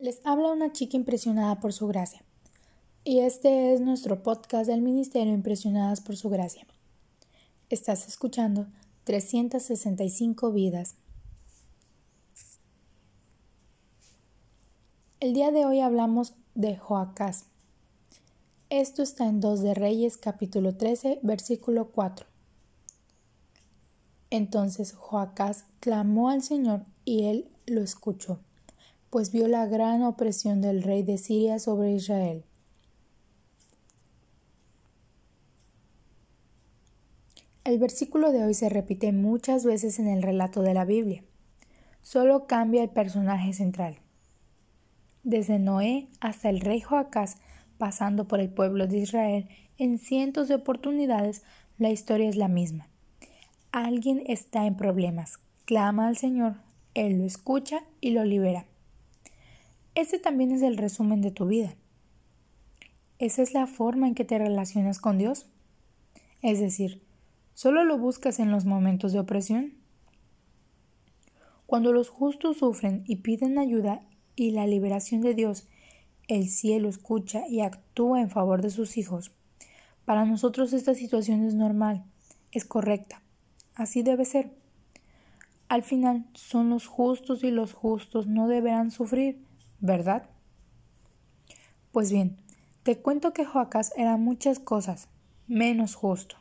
Les habla una chica impresionada por su gracia. Y este es nuestro podcast del Ministerio Impresionadas por su gracia. Estás escuchando 365 vidas. El día de hoy hablamos de Joacás. Esto está en 2 de Reyes capítulo 13 versículo 4. Entonces Joacás clamó al Señor y él lo escuchó pues vio la gran opresión del rey de Siria sobre Israel. El versículo de hoy se repite muchas veces en el relato de la Biblia. Solo cambia el personaje central. Desde Noé hasta el rey Joacás, pasando por el pueblo de Israel, en cientos de oportunidades, la historia es la misma. Alguien está en problemas, clama al Señor, Él lo escucha y lo libera. Ese también es el resumen de tu vida. Esa es la forma en que te relacionas con Dios. Es decir, ¿solo lo buscas en los momentos de opresión? Cuando los justos sufren y piden ayuda y la liberación de Dios, el cielo escucha y actúa en favor de sus hijos. Para nosotros esta situación es normal, es correcta. Así debe ser. Al final son los justos y los justos no deberán sufrir, ¿verdad? Pues bien, te cuento que Joacás era muchas cosas, menos justo.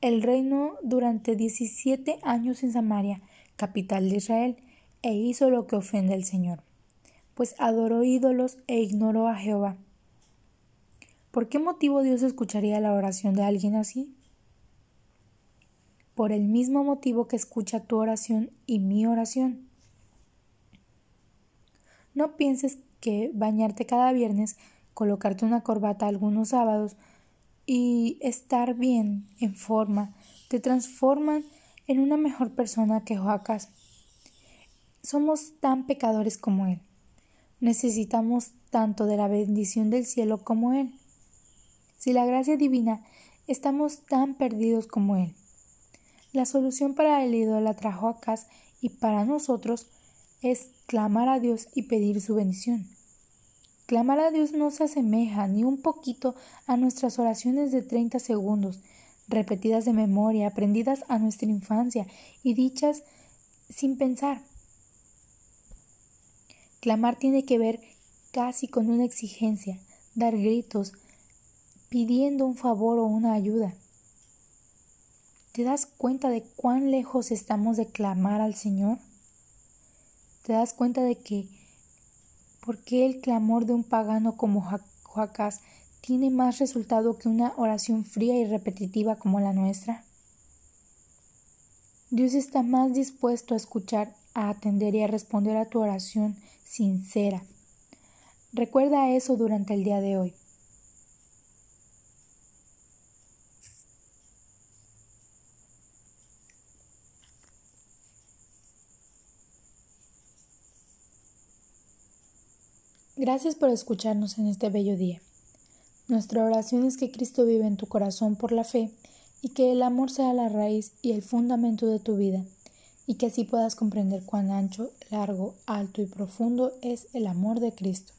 El reino durante 17 años en Samaria, capital de Israel, e hizo lo que ofende al Señor, pues adoró ídolos e ignoró a Jehová. ¿Por qué motivo Dios escucharía la oración de alguien así? Por el mismo motivo que escucha tu oración y mi oración. No pienses que bañarte cada viernes, colocarte una corbata algunos sábados y estar bien, en forma, te transforman en una mejor persona que Joacás. Somos tan pecadores como Él. Necesitamos tanto de la bendición del cielo como Él. Si la gracia divina, estamos tan perdidos como Él. La solución para el ídolo trajo a y para nosotros es clamar a Dios y pedir su bendición. Clamar a Dios no se asemeja ni un poquito a nuestras oraciones de 30 segundos, repetidas de memoria, aprendidas a nuestra infancia y dichas sin pensar. Clamar tiene que ver casi con una exigencia, dar gritos, pidiendo un favor o una ayuda. ¿Te das cuenta de cuán lejos estamos de clamar al Señor? Te das cuenta de que por qué el clamor de un pagano como Joacás tiene más resultado que una oración fría y repetitiva como la nuestra. Dios está más dispuesto a escuchar, a atender y a responder a tu oración sincera. Recuerda eso durante el día de hoy. Gracias por escucharnos en este bello día. Nuestra oración es que Cristo vive en tu corazón por la fe y que el amor sea la raíz y el fundamento de tu vida y que así puedas comprender cuán ancho, largo, alto y profundo es el amor de Cristo.